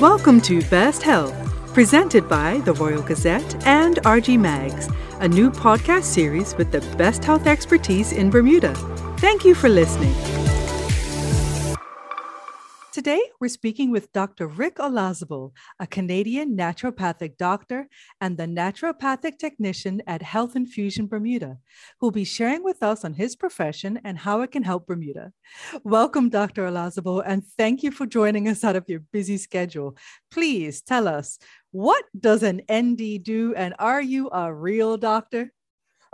Welcome to Best Health, presented by the Royal Gazette and RG Mags, a new podcast series with the best health expertise in Bermuda. Thank you for listening. Today, we're speaking with Dr. Rick Olazabal, a Canadian naturopathic doctor and the naturopathic technician at Health Infusion Bermuda, who'll be sharing with us on his profession and how it can help Bermuda. Welcome, Dr. Olazabal, and thank you for joining us out of your busy schedule. Please tell us, what does an ND do, and are you a real doctor?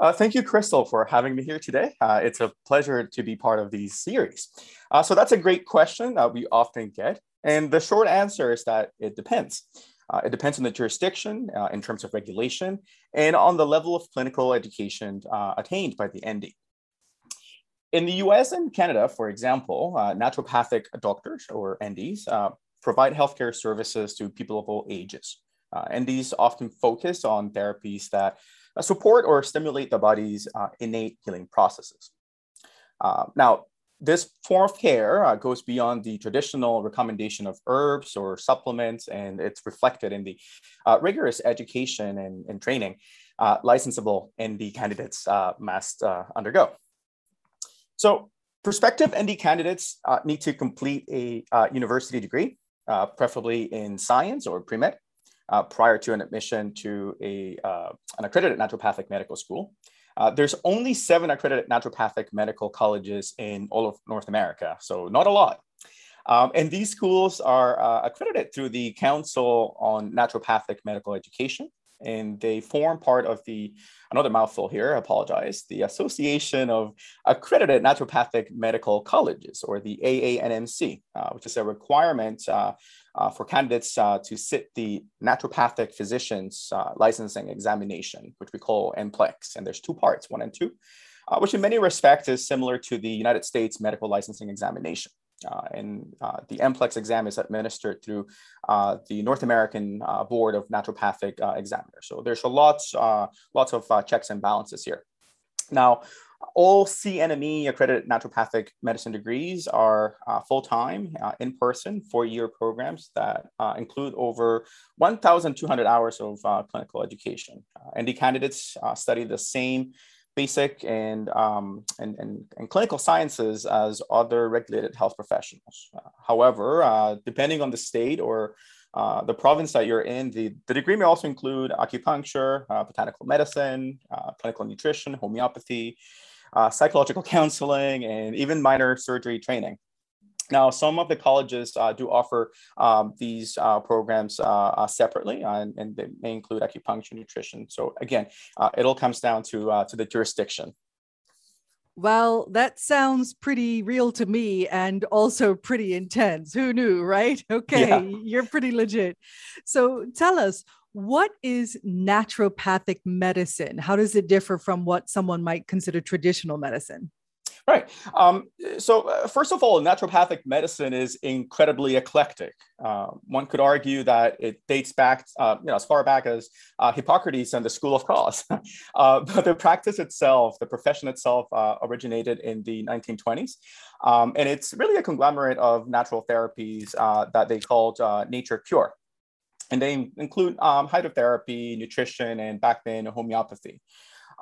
Uh, thank you, Crystal, for having me here today. Uh, it's a pleasure to be part of these series. Uh, so that's a great question that we often get. And the short answer is that it depends. Uh, it depends on the jurisdiction uh, in terms of regulation and on the level of clinical education uh, attained by the ND. In the US and Canada, for example, naturopathic doctors or NDs provide healthcare services to people of all ages. NDs often focus on therapies that uh, support or stimulate the body's uh, innate healing processes. Uh, now, this form of care uh, goes beyond the traditional recommendation of herbs or supplements, and it's reflected in the uh, rigorous education and, and training uh, licensable ND candidates must undergo. So, prospective ND candidates need to complete a university degree, preferably in science or pre-med, uh, prior to an admission to a, uh, an accredited naturopathic medical school. Uh, there's only seven accredited naturopathic medical colleges in all of North America, so not a lot. Um, and these schools are uh, accredited through the Council on Naturopathic Medical Education, and they form part of the another mouthful here. I apologize. The Association of Accredited Naturopathic Medical Colleges, or the AANMC, uh, which is a requirement uh, uh, for candidates uh, to sit the naturopathic physicians uh, licensing examination, which we call NPLEX. And there's two parts, one and two, uh, which in many respects is similar to the United States medical licensing examination. Uh, and uh, the NPLEX exam is administered through the North American Board of Naturopathic Examiners. So there's a lots, lots of checks and balances here. Now, all CNME accredited naturopathic medicine degrees are uh, full-time, uh, in-person, four-year programs that uh, include over 1,200 hours of uh, clinical education. Uh, the candidates uh, study the same basic and, um, and, and, and, clinical sciences as other regulated health professionals. however, depending on the state or uh, the province that you're in, the, the degree may also include acupuncture, uh, botanical medicine, uh, clinical nutrition, homeopathy, uh, psychological counseling, and even minor surgery training. Now, some of the colleges uh, do offer um, these uh, programs uh, uh separately, uh, and, and, they may include acupuncture, nutrition. So again, uh, it all comes down to to the jurisdiction. Well, that sounds pretty real to me and also pretty intense. Who knew, right? Okay, yeah. you're pretty legit. So tell us, what is naturopathic medicine? How does it differ from what someone might consider traditional medicine? Right. Um, so, uh, first of all, naturopathic medicine is incredibly eclectic. Uh, one could argue that it dates back, uh, you know, as far back as uh, Hippocrates and the School of Cos. Uh, but the practice itself, the profession itself, uh, originated in the 1920s, um, and it's really a conglomerate of natural therapies that they called nature cure and they include um, hydrotherapy, nutrition, and back then homeopathy.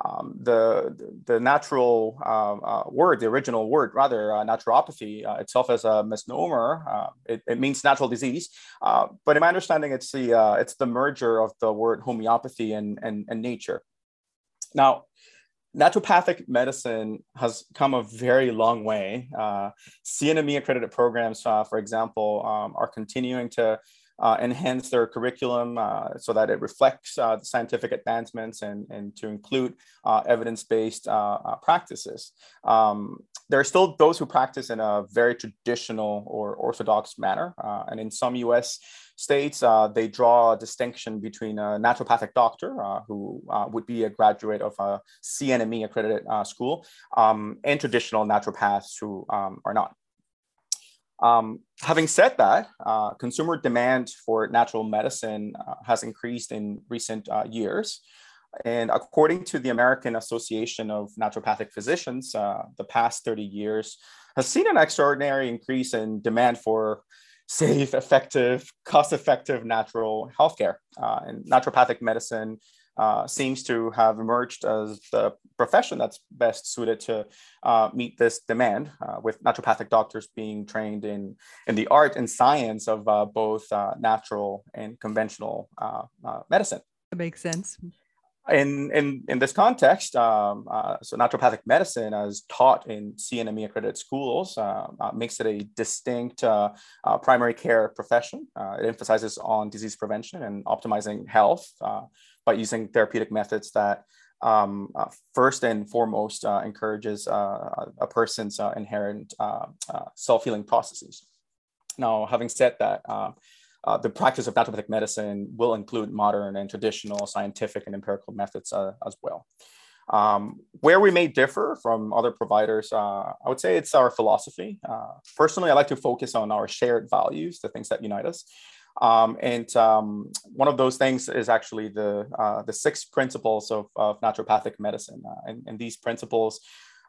Um, the, the natural uh, uh, word, the original word, rather, uh, naturopathy uh, itself as a misnomer, uh, it, it, means natural disease. Uh, but in my understanding, it's the, it's the merger of the word homeopathy and, and, and nature. Now, naturopathic medicine has come a very long way. CNME accredited programs, for example, um, are continuing to uh, enhance their curriculum uh, so that it reflects uh, the scientific advancements and, and to include uh, evidence-based uh, uh, practices. Um, there are still those who practice in a very traditional or orthodox manner. and in some US states, they draw a distinction between a naturopathic doctor who would be a graduate of a CNME accredited school um, and traditional naturopaths who um, are not. Um, having said that, uh, consumer demand for natural medicine uh, has increased in recent uh, years. And according to the American Association of Naturopathic Physicians, uh, the past 30 years has seen an extraordinary increase in demand for safe, effective, cost-effective natural healthcare. Uh, and naturopathic medicine uh, seems to have emerged as the profession that's best suited to uh, meet this demand, uh, with naturopathic doctors being trained in, in the art and science of uh, both uh, natural and conventional medicine. That makes sense in, in, in this context, um, uh, so naturopathic medicine, as taught in CNME accredited schools, uh, uh, makes it a distinct primary care profession. Uh, it emphasizes on disease prevention and optimizing health by using therapeutic methods that um, first and foremost encourages a person's inherent self-healing processes. Now, having said that, uh, the practice of naturopathic medicine will include modern and traditional scientific and empirical methods uh, as well. Um, where we may differ from other providers, uh, I would say it's our philosophy. Uh, personally, I like to focus on our shared values, the things that unite us. Um, and um, one of those things is actually the, uh, the six principles of, of naturopathic medicine. Uh, and, and these principles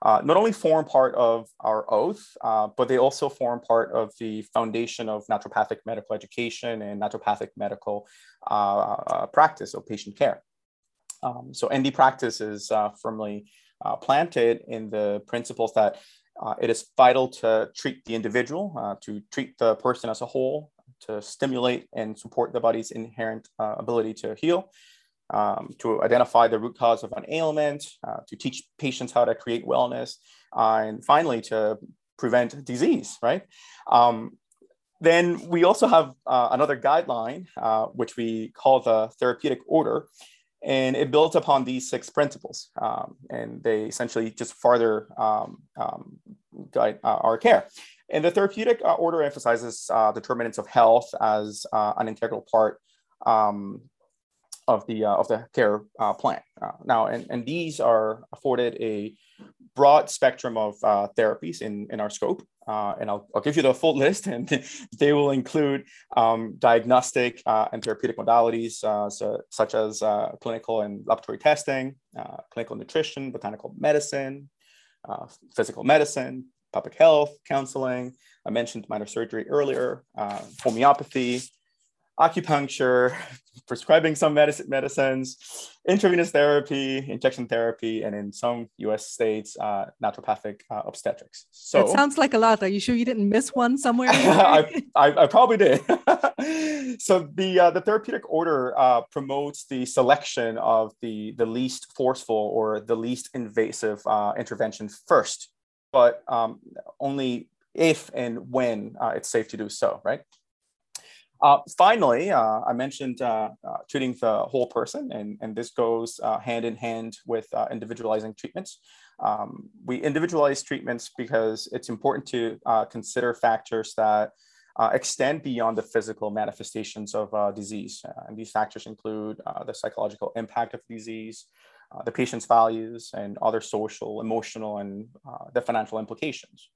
uh, not only form part of our oath, uh, but they also form part of the foundation of naturopathic medical education and naturopathic medical uh, uh practice of patient care. Um, so ND practice is uh, firmly uh, planted in the principles that it is vital to treat the individual, to treat the person as a whole, to stimulate and support the body's inherent ability to heal, um, to identify the root cause of an ailment, uh, to teach patients how to create wellness, uh, and finally to prevent disease, right? Um, then we also have uh, another guideline, uh, which we call the therapeutic order, and it builds upon these six principles, um, and they essentially just further um, um, guide uh, our care. And the therapeutic uh, order emphasizes determinants of health as an integral part um, of the uh, of the care uh, plan. Uh, now, and, and these are afforded a broad spectrum of uh, therapies in, in our scope. Uh, and I'll, I'll give you the full list, and they will include um, diagnostic uh, and therapeutic modalities so, such as clinical and laboratory testing, clinical nutrition, botanical medicine, physical medicine, public health, counseling. I mentioned minor surgery earlier, homeopathy, acupuncture, prescribing some medicine, medicines, intravenous therapy, injection therapy, and in some US states, uh, naturopathic uh, obstetrics. So it sounds like a lot. Are you sure you didn't miss one somewhere? I, I, I, probably did. so the, uh, the therapeutic order uh, promotes the selection of the, the least forceful or the least invasive uh, intervention first, but um, only if and when uh, it's safe to do so, right? Uh, finally, uh, I mentioned uh, uh, treating the whole person, and, and this goes uh, hand in hand with individualizing treatments. Um, we individualize treatments because it's important to consider factors that extend beyond the physical manifestations of disease. and these factors include the psychological impact of disease, the patient's values, and other social, emotional, and the financial implications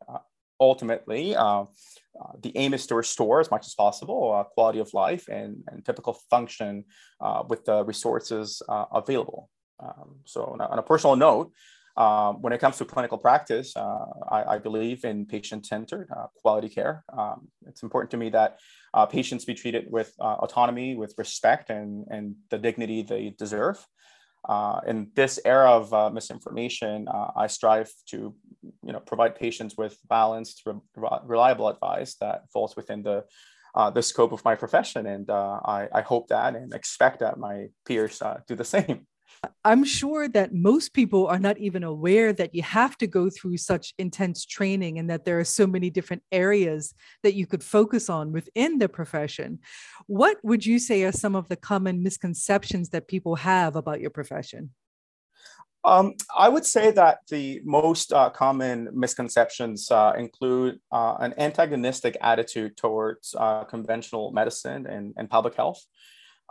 ultimately, uh, uh, the aim is to restore as much as possible uh, quality of life and, and typical function uh, with the resources uh, available. Um, so, on a, on a, personal note, um, when it comes to clinical practice, uh, I, I, believe in patient-centered quality care. Um, it's important to me that patients be treated with autonomy, with respect, and, and the dignity they deserve. Uh, in this era of uh, misinformation, uh, I strive to, you know, provide patients with balanced, re- reliable advice that falls within the uh, the scope of my profession, and uh, I, I, hope that and expect that my peers uh, do the same. I'm sure that most people are not even aware that you have to go through such intense training and that there are so many different areas that you could focus on within the profession. What would you say are some of the common misconceptions that people have about your profession? Um, I would say that the most uh, common misconceptions uh, include uh, an antagonistic attitude towards uh, conventional medicine and, and public health.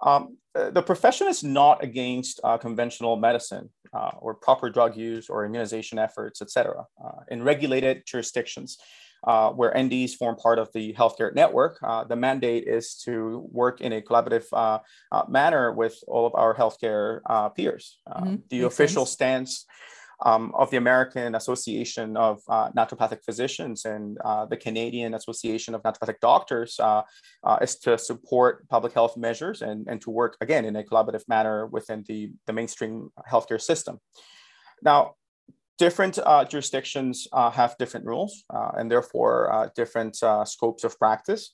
Um, uh, the profession is not against uh, conventional medicine uh, or proper drug use or immunization efforts, et cetera. Uh, in regulated jurisdictions uh, where NDs form part of the healthcare network, uh, the mandate is to work in a collaborative manner with all of our healthcare peers. Mm-hmm. The Makes official sense. stance um, of the American Association of uh, Naturopathic Physicians and uh, the Canadian Association of Naturopathic Doctors uh, uh, is to support public health measures and, and to work, again, in a collaborative manner within the, the mainstream healthcare system. Now, different uh, jurisdictions uh, have different rules and therefore different scopes of practice.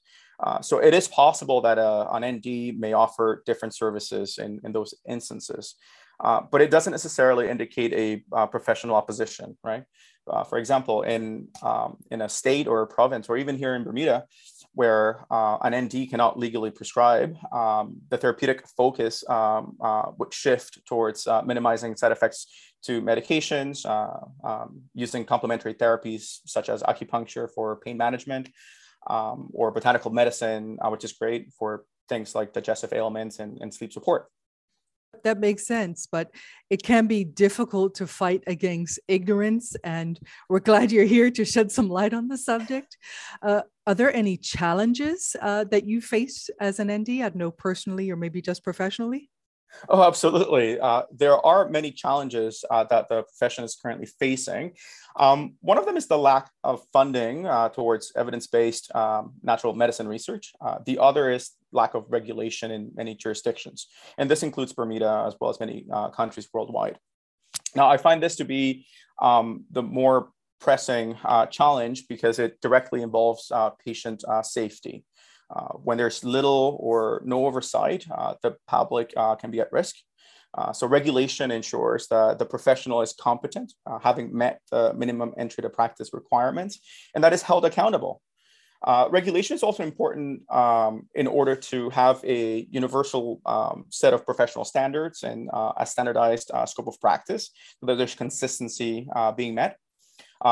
so it is possible that an ND may offer different services in, in those instances. Uh, but it doesn't necessarily indicate a uh, professional opposition, right? Uh, for example, in, um, in a state or a province, or even here in Bermuda, where uh, an ND cannot legally prescribe, um, the therapeutic focus um, uh, would shift towards minimizing side effects to medications, um, using complementary therapies such as acupuncture for pain management, um, or botanical medicine, which is great for things like digestive ailments and, and sleep support that makes sense, but it can be difficult to fight against ignorance. And we're glad you're here to shed some light on the subject. Uh, are there any challenges uh, that you face as an ND? I know personally or maybe just professionally. Oh, absolutely. Uh, there are many challenges uh, that the profession is currently facing. Um, one of them is the lack of funding uh, towards evidence based um, natural medicine research. Uh, the other is lack of regulation in many jurisdictions. And this includes Bermuda as well as many uh, countries worldwide. Now, I find this to be um, the more pressing uh, challenge because it directly involves patient safety. Uh, when there's little or no oversight, uh, the public uh, can be at risk. Uh, so regulation ensures that the professional is competent, uh, having met the minimum entry to practice requirements, and that is held accountable. Uh, regulation is also important um, in order to have a universal um, set of professional standards and a standardized scope of practice so that there's consistency being met.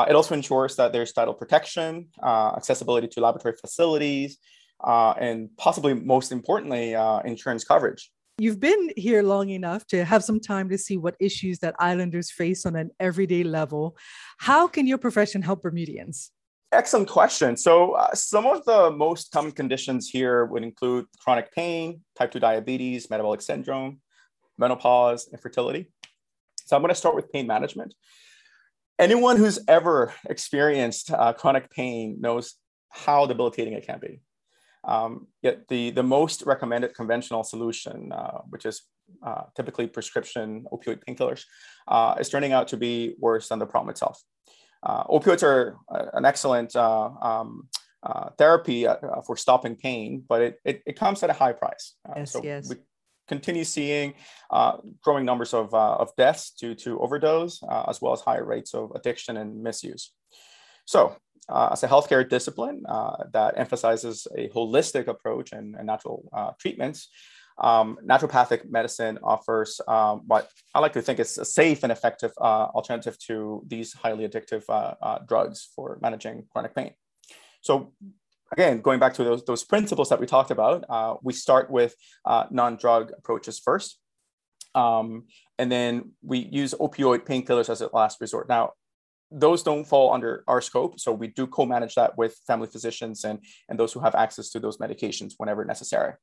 it also ensures that there's title protection, accessibility to laboratory facilities, uh, and possibly most importantly, uh, insurance coverage. You've been here long enough to have some time to see what issues that islanders face on an everyday level. How can your profession help Bermudians? Excellent question. So, uh, some of the most common conditions here would include chronic pain, type 2 diabetes, metabolic syndrome, menopause, infertility. So, I'm going to start with pain management. Anyone who's ever experienced uh, chronic pain knows how debilitating it can be. Um, yet the, the most recommended conventional solution, uh, which is uh, typically prescription opioid painkillers, uh, is turning out to be worse than the problem itself. Uh, opioids are uh, an excellent uh, um, therapy for stopping pain, but it, it, it, comes at a high price. yes, so yes. We continue seeing growing numbers of, of deaths due to overdose, as well as higher rates of addiction and misuse. So uh, as a healthcare discipline uh, that emphasizes a holistic approach and, and natural uh, treatments, um, naturopathic medicine offers um, what I like to think is a safe and effective uh, alternative to these highly addictive uh, uh, drugs for managing chronic pain. So again, going back to those, those principles that we talked about, we start with non-drug approaches first. Um, and then we use opioid painkillers as a last resort. Now, those don't fall under our scope. So we do co-manage that with family physicians and, and those who have access to those medications whenever necessary.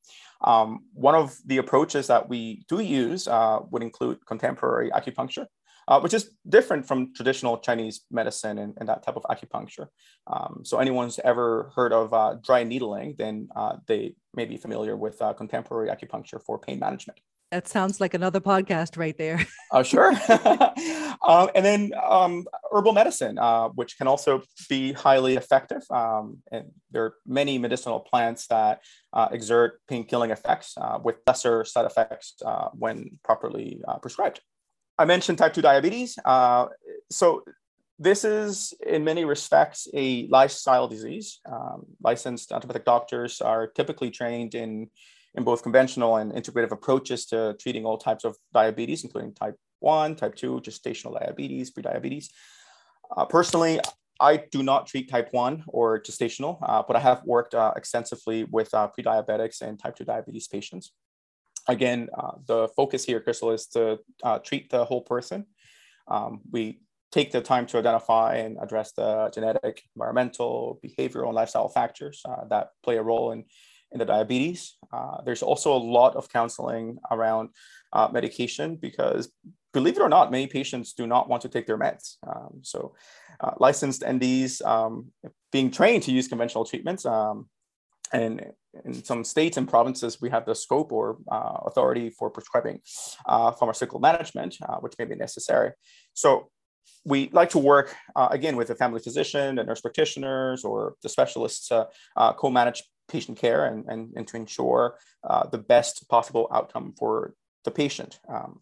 Um, one of the approaches that we do use uh, would include contemporary acupuncture, uh, which is different from traditional Chinese medicine and, and that type of acupuncture. Um, so anyone's ever heard of uh, dry needling, then uh, they may be familiar with uh, contemporary acupuncture for pain management. That sounds like another podcast right there. Oh, uh, sure. um, and then um, herbal medicine, uh, which can also be highly effective. Um, and there are many medicinal plants that uh, exert pain killing effects uh, with lesser side effects uh, when properly uh, prescribed. I mentioned type 2 diabetes. so, this is, in many respects, a lifestyle disease. Um, licensed naturopathic doctors are typically trained in in both conventional and integrative approaches to treating all types of diabetes, including type 1, type 2, gestational diabetes, prediabetes. Uh, personally, I do not treat type 1 or gestational, uh, but I have worked uh, extensively with uh, prediabetics and type 2 diabetes patients. Again, uh, the focus here, Crystal, is to uh, treat the whole person. Um, we take the time to identify and address the genetic, environmental, behavioral, and lifestyle factors that play a role in in the diabetes. Uh, there's also a lot of counseling around uh, medication because believe it or not, many patients do not want to take their meds. Um, so, uh, licensed NDs um, being trained to use conventional treatments. Um, and in some states and provinces, we have the scope or uh, authority for prescribing uh, pharmaceutical management, uh, which may be necessary. So, we like to work uh, again with a family physician, the nurse practitioners, or the specialists to uh, co manage patient care and, and, and to ensure the best possible outcome for the patient. Um,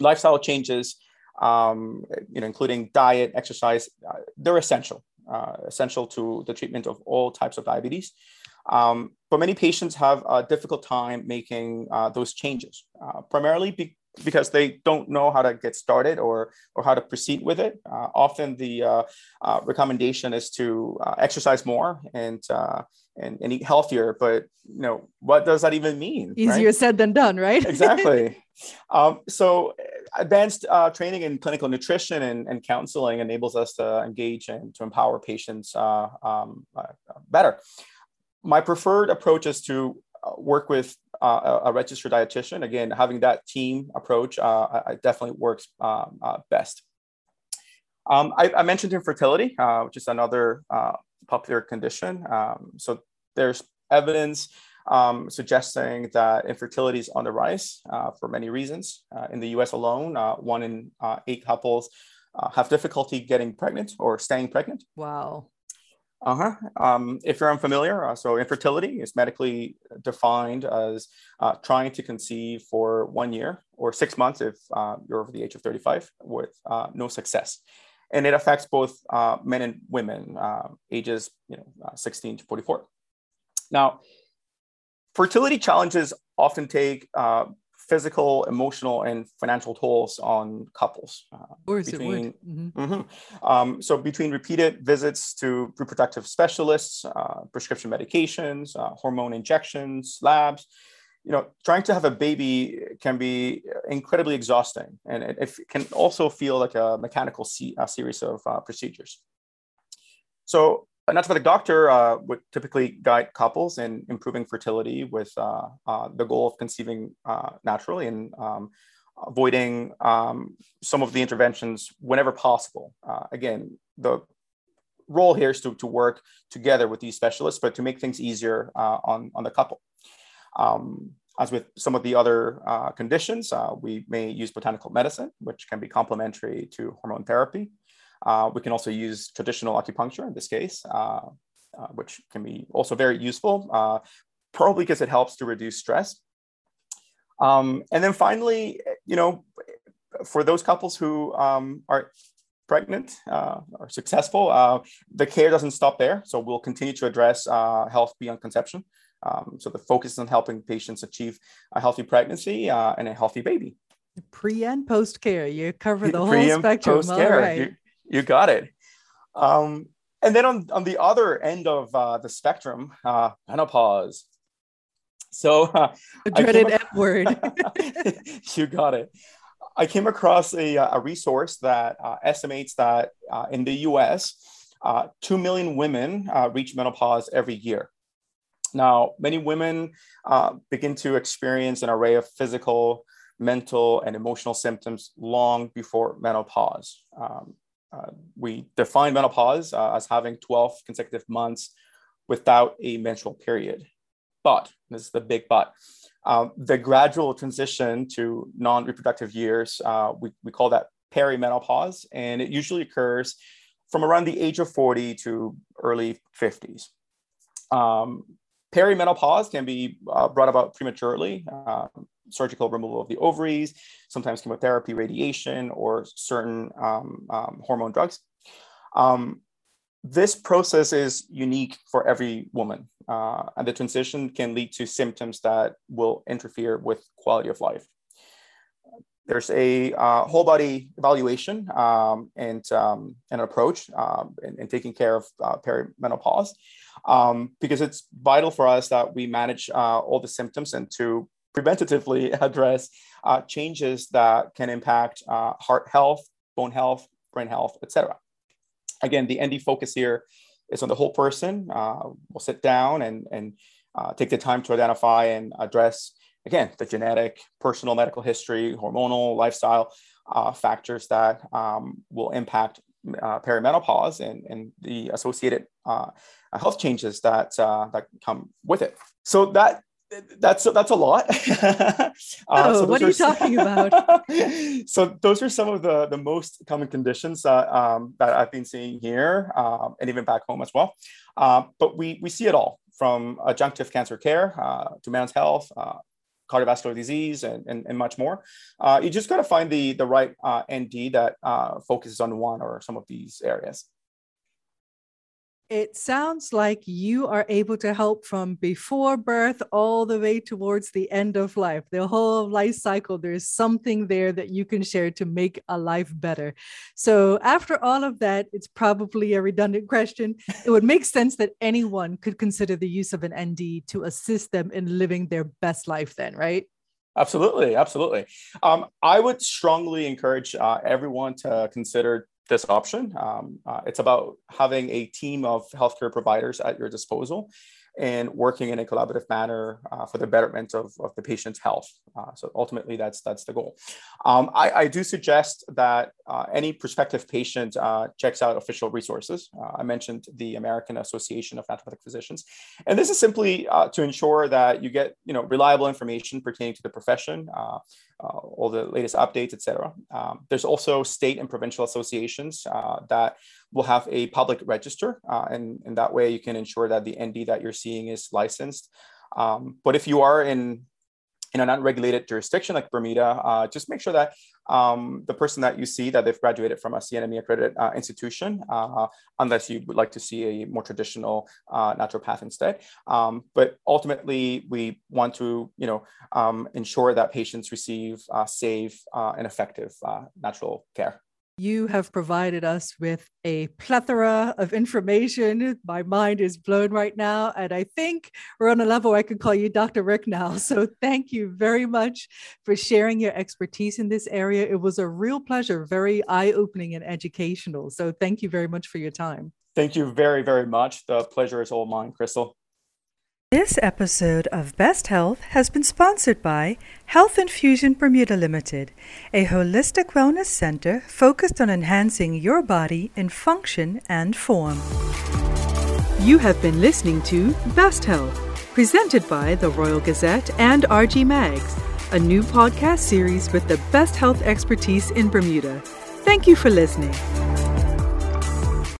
lifestyle changes, um, you know, including diet, exercise, uh, they're essential, uh, essential to the treatment of all types of diabetes. Um, but many patients have a difficult time making uh, those changes, uh, primarily be- because they don't know how to get started or or how to proceed with it. Uh, often the uh, uh, recommendation is to uh, exercise more and, uh, and and eat healthier. But you know what does that even mean? Easier right? said than done, right? exactly. Um, so advanced uh, training in clinical nutrition and, and, counseling enables us to engage and to empower patients um, better. My preferred approach is to work with uh, a registered dietitian. Again, having that team approach uh, definitely works um, uh, best. Um, I, I, mentioned infertility, uh, which is another uh, popular condition. Um, so there's evidence um, suggesting that infertility is on the rise uh, for many reasons. in the US alone, one in eight couples have difficulty getting pregnant or staying pregnant. Wow. Uh-huh. Um, if you're unfamiliar, uh, so infertility is medically defined as uh, trying to conceive for one year or six months if uh, you're over the age of 35 with uh, no success. And it affects both uh, men and women, uh, ages you know, 16 to 44. Now, fertility challenges often take physical, emotional, and financial tolls on couples. Uh, or between, it mm-hmm. Mm-hmm. Um, so between repeated visits to reproductive specialists, uh, prescription medications, uh, hormone injections, labs, you know, trying to have a baby can be incredibly exhausting, and it, it can also feel like a mechanical se- a series of uh, procedures. So a naturopathic doctor uh, would typically guide couples in improving fertility with uh, uh, the goal of conceiving uh, naturally and um, avoiding um, some of the interventions whenever possible. Uh, again, the role here is to, to work together with these specialists, but to make things easier uh, on, on the couple. Um, as with some of the other conditions, we may use botanical medicine, which can be complementary to hormone therapy. Uh, we can also use traditional acupuncture in this case, uh, uh, which can be also very useful, uh, probably because it helps to reduce stress. Um, and then finally, you know, for those couples who um, are pregnant uh, or successful, uh, the care doesn't stop there. So we'll continue to address health beyond conception. Um, so the focus is on helping patients achieve a healthy pregnancy and a healthy baby. Pre and post care, you cover the whole spectrum. Post-care. All right. You, got it. Um, and then on, on the other end of uh, the spectrum, uh, menopause. So uh, a dreaded F word. you got it. I came across a, uh, a resource that uh, estimates that uh, in the US, uh, 2 million women reach menopause every year. Now, many women begin to experience an array of physical, mental, and emotional symptoms long before menopause. Um, uh, we define menopause uh, as having 12 consecutive months without a menstrual period. But, this is the big but, um, the gradual transition to non reproductive years, uh, we, we call that perimenopause, and it usually occurs from around the age of 40 to early 50s. Um, perimenopause can be uh, brought about prematurely. Surgical removal of the ovaries, sometimes chemotherapy, radiation, or certain um, um, hormone drugs. Um, this process is unique for every woman, uh, and the transition can lead to symptoms that will interfere with quality of life. There's a uh, whole body evaluation um, and um, an approach in, in, taking care of uh, perimenopause um, because it's vital for us that we manage uh, all the symptoms and to preventatively address uh, changes that can impact uh, heart health, bone health, brain health, etc. Again, the ND focus here is on the whole person. Uh, we'll sit down and, and uh, take the time to identify and address, again, the genetic, personal medical history, hormonal, lifestyle, uh, factors that um, will impact uh, perimenopause and, and the associated health changes that that come with it. So that that's that's a lot. uh, oh, so what are you talking about? so those are some of the the most common conditions that um, that I've been seeing here um, and even back home as well. Uh, but we we see it all from adjunctive cancer care uh, to men's health, uh, cardiovascular disease, and, and, and much more. Uh, you just got to find the the right uh, ND that focuses on one or some of these areas. It sounds like you are able to help from before birth all the way towards the end of life. The whole life cycle, there's something there that you can share to make a life better. So, after all of that, it's probably a redundant question. It would make sense that anyone could consider the use of an ND to assist them in living their best life, then, right? Absolutely, absolutely. Um, I would strongly encourage uh, everyone to consider this option. Um, uh, it's about having a team of healthcare providers at your disposal and working in a collaborative manner uh, for the betterment of, of the patient's health. Uh, so ultimately, that's that's the goal. Um, I, I, do suggest that uh, any prospective patient uh, checks out official resources. Uh, I mentioned the American Association of Naturopathic Physicians, and this is simply to ensure that you get you know reliable information pertaining to the profession. All the latest updates, etc. Um, there's also state and provincial associations that will have a public register, and, and that way you can ensure that the ND that you're seeing is licensed. Um, but if you are in in an unregulated jurisdiction like Bermuda, uh, just make sure that um, the person that you see that they've graduated from a CNME accredited uh, institution, uh, unless you would like to see a more traditional uh, naturopath instead. Um, but ultimately, we want to, you know, um, ensure that patients receive uh, safe uh, and effective natural care. You have provided us with a plethora of information. My mind is blown right now. And I think we're on a level I can call you Dr. Rick now. So thank you very much for sharing your expertise in this area. It was a real pleasure, very eye opening and educational. So thank you very much for your time. Thank you very, very much. The pleasure is all mine, Crystal. This episode of Best Health has been sponsored by Health Infusion Bermuda Limited, a holistic wellness center focused on enhancing your body in function and form. You have been listening to Best Health, presented by the Royal Gazette and RG Mags, a new podcast series with the best health expertise in Bermuda. Thank you for listening.